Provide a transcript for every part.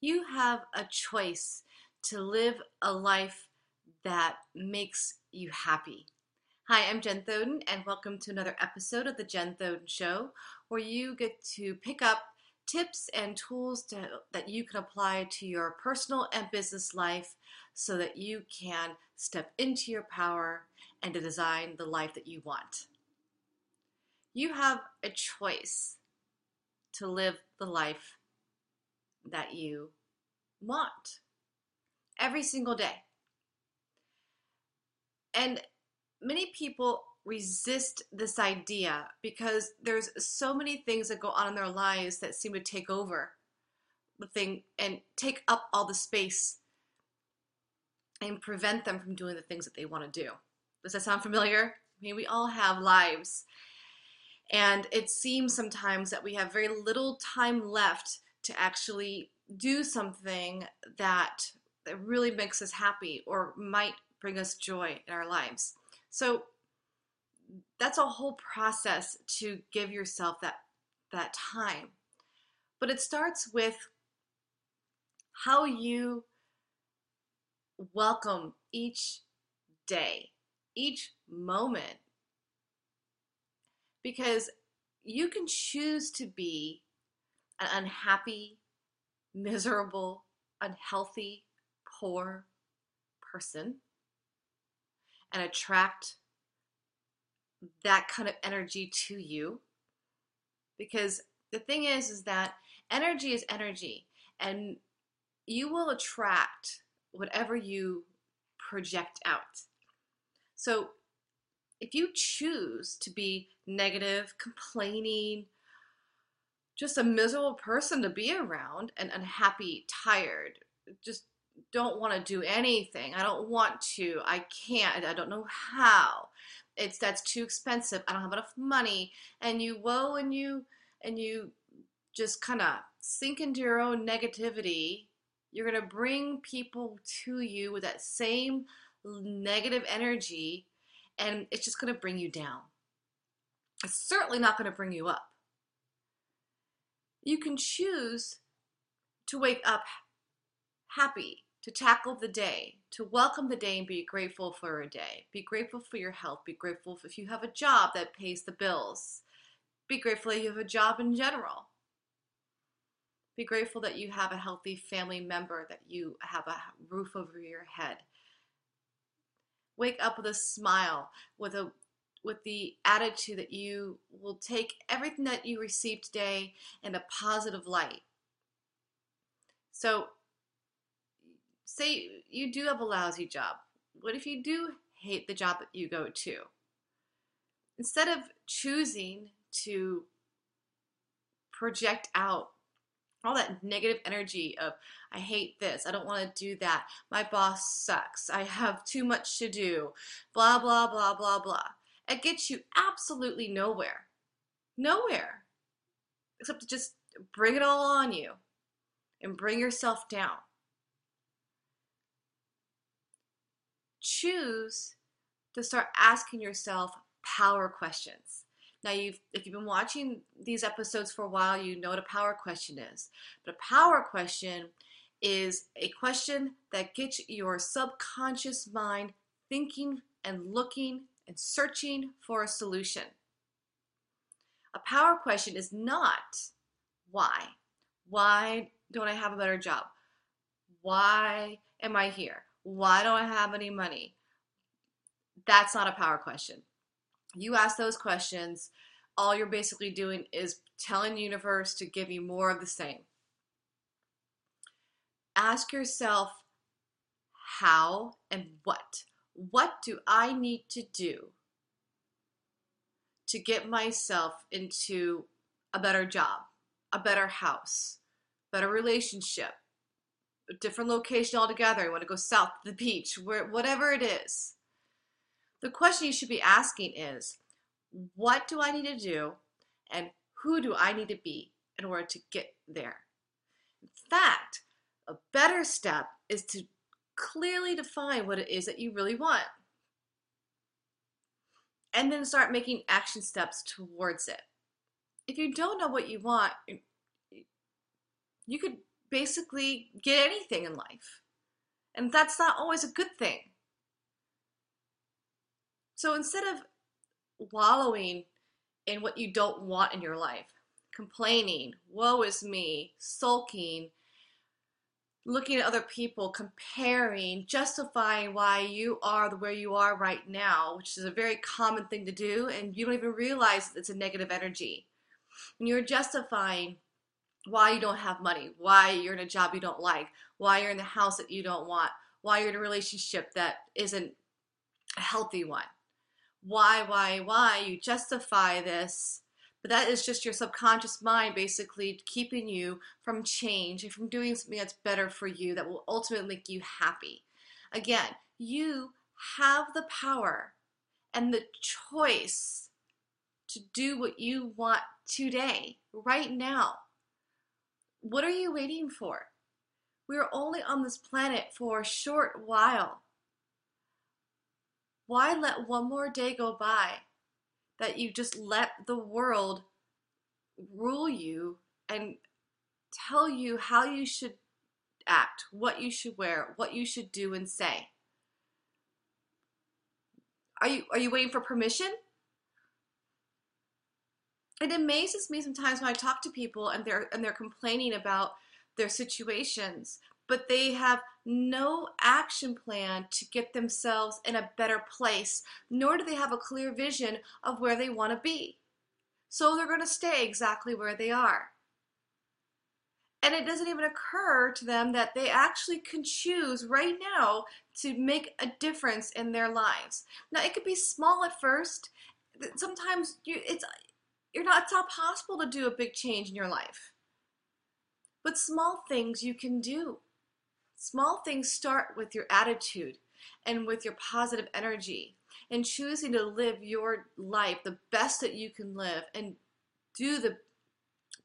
You have a choice to live a life that makes you happy. Hi, I'm Jen Thoden, and welcome to another episode of The Jen Thoden Show, where you get to pick up tips and tools to, that you can apply to your personal and business life so that you can step into your power and to design the life that you want. You have a choice to live the life that you want every single day. And many people resist this idea because there's so many things that go on in their lives that seem to take over the thing and take up all the space and prevent them from doing the things that they want to do. Does that sound familiar? I mean, we all have lives. And it seems sometimes that we have very little time left to actually do something that, that really makes us happy or might bring us joy in our lives. So that's a whole process to give yourself that that time. But it starts with how you welcome each day, each moment. Because you can choose to be an unhappy, miserable, unhealthy, poor person and attract that kind of energy to you. Because the thing is is that energy is energy and you will attract whatever you project out. So if you choose to be negative complaining just a miserable person to be around and unhappy, tired, just don't want to do anything. I don't want to. I can't. I don't know how. It's that's too expensive. I don't have enough money. And you woe and you and you just kind of sink into your own negativity. You're going to bring people to you with that same negative energy and it's just going to bring you down. It's certainly not going to bring you up you can choose to wake up happy, to tackle the day, to welcome the day and be grateful for a day. Be grateful for your health. Be grateful if you have a job that pays the bills. Be grateful that you have a job in general. Be grateful that you have a healthy family member, that you have a roof over your head. Wake up with a smile, with a with the attitude that you will take everything that you receive today in a positive light. So, say you do have a lousy job. What if you do hate the job that you go to? Instead of choosing to project out all that negative energy of I hate this, I don't want to do that, my boss sucks, I have too much to do, blah blah blah blah blah. It gets you absolutely nowhere. Nowhere. Except to just bring it all on you and bring yourself down. Choose to start asking yourself power questions. Now, you've, if you've been watching these episodes for a while, you know what a power question is. But a power question is a question that gets your subconscious mind thinking and looking and searching for a solution. A power question is not why. Why don't I have a better job? Why am I here? Why don't I have any money? That's not a power question. You ask those questions, all you're basically doing is telling the universe to give you more of the same. Ask yourself how and what what do I need to do to get myself into a better job, a better house, better relationship, a different location altogether. I want to go south to the beach, where whatever it is. The question you should be asking is, what do I need to do and who do I need to be in order to get there? In fact, a better step is to clearly define what it is that you really want. And then start making action steps towards it. If you don't know what you want, you could basically get anything in life. And that's not always a good thing. So instead of wallowing in what you don't want in your life, complaining, woe is me, sulking, looking at other people, comparing, justifying why you are where you are right now, which is a very common thing to do, and you don't even realize it's a negative energy. When you're justifying why you don't have money, why you're in a job you don't like, why you're in the house that you don't want, why you're in a relationship that isn't a healthy one. Why, why, why? You justify this but that is just your subconscious mind basically keeping you from change and from doing something that's better for you that will ultimately make you happy. Again, you have the power and the choice to do what you want today, right now. What are you waiting for? We are only on this planet for a short while. Why let one more day go by that you just let the world rule you and tell you how you should act, what you should wear, what you should do and say. Are you are you waiting for permission? It amazes me sometimes when I talk to people and they're and they're complaining about their situations but they have no action plan to get themselves in a better place, nor do they have a clear vision of where they want to be. So they're going to stay exactly where they are. And it doesn't even occur to them that they actually can choose right now to make a difference in their lives. Now, it could be small at first. Sometimes you, it's you're not it's not possible to do a big change in your life. But small things you can do. Small things start with your attitude and with your positive energy and choosing to live your life the best that you can live and do the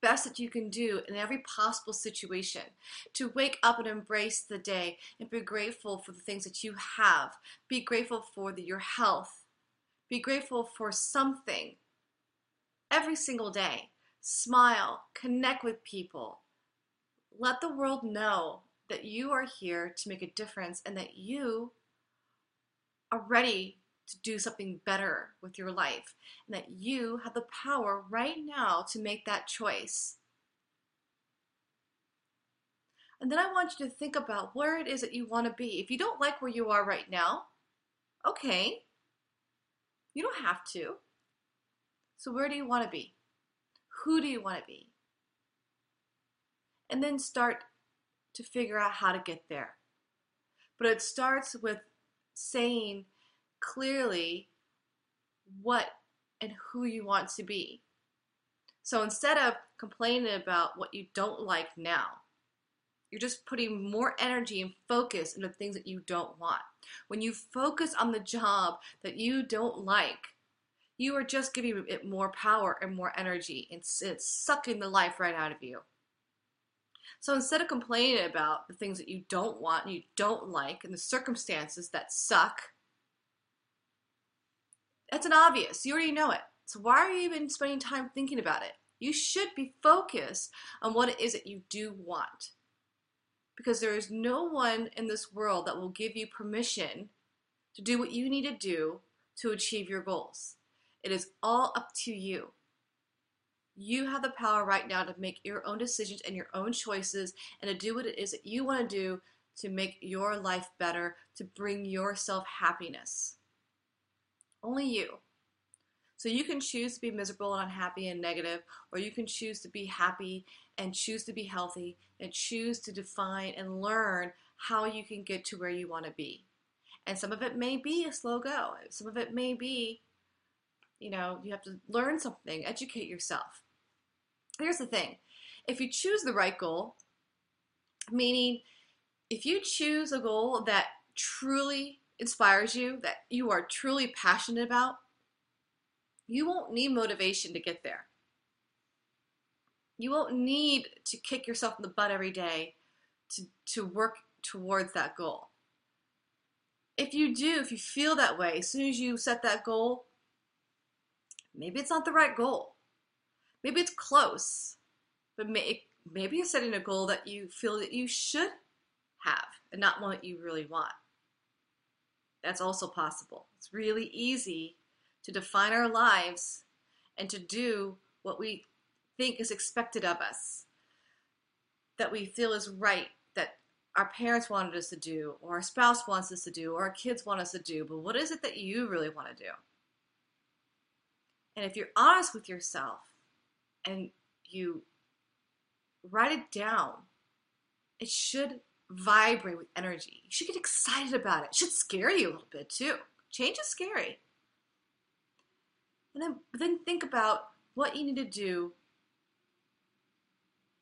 best that you can do in every possible situation. To wake up and embrace the day and be grateful for the things that you have. Be grateful for the, your health. Be grateful for something every single day. Smile, connect with people. Let the world know that you are here to make a difference and that you are ready to do something better with your life and that you have the power right now to make that choice. And then I want you to think about where it is that you want to be. If you don't like where you are right now, okay, you don't have to. So, where do you want to be? Who do you want to be? And then start to figure out how to get there. But it starts with saying clearly what and who you want to be. So instead of complaining about what you don't like now, you're just putting more energy and focus into things that you don't want. When you focus on the job that you don't like, you are just giving it more power and more energy. It's, it's sucking the life right out of you. So instead of complaining about the things that you don't want and you don't like and the circumstances that suck, that's an obvious. You already know it. So why are you even spending time thinking about it? You should be focused on what it is that you do want. Because there is no one in this world that will give you permission to do what you need to do to achieve your goals. It is all up to you. You have the power right now to make your own decisions and your own choices and to do what it is that you want to do to make your life better, to bring yourself happiness. Only you. So you can choose to be miserable and unhappy and negative, or you can choose to be happy and choose to be healthy and choose to define and learn how you can get to where you want to be. And some of it may be a slow go. Some of it may be, you know, you have to learn something, educate yourself. Here's the thing if you choose the right goal, meaning if you choose a goal that truly inspires you, that you are truly passionate about, you won't need motivation to get there. You won't need to kick yourself in the butt every day to, to work towards that goal. If you do, if you feel that way, as soon as you set that goal, maybe it's not the right goal. Maybe it's close, but it maybe you're setting a goal that you feel that you should have and not one that you really want. That's also possible. It's really easy to define our lives and to do what we think is expected of us, that we feel is right, that our parents wanted us to do, or our spouse wants us to do, or our kids want us to do. But what is it that you really want to do? And if you're honest with yourself and you write it down, it should vibrate with energy. You should get excited about it. It should scare you a little bit too. Change is scary. And then, then think about what you need to do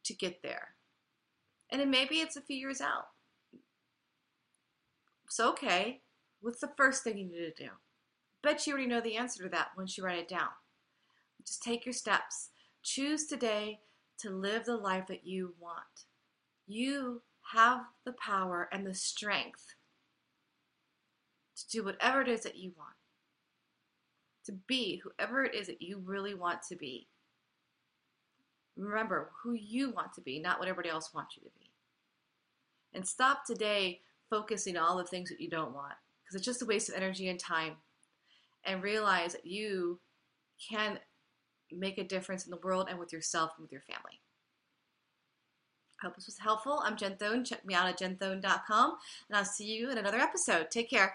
to get there. And then maybe it's a few years out. So, okay, what's the first thing you need to do? Bet you already know the answer to that once you write it down. Just take your steps. Choose today to live the life that you want. You have the power and the strength to do whatever it is that you want, to be whoever it is that you really want to be. Remember who you want to be, not what everybody else wants you to be. And stop today focusing on all the things that you don't want because it's just a waste of energy and time. And realize that you can make a difference in the world and with yourself and with your family. I hope this was helpful. I'm Jen Thone. Check me out at jenthone.com, and I'll see you in another episode. Take care.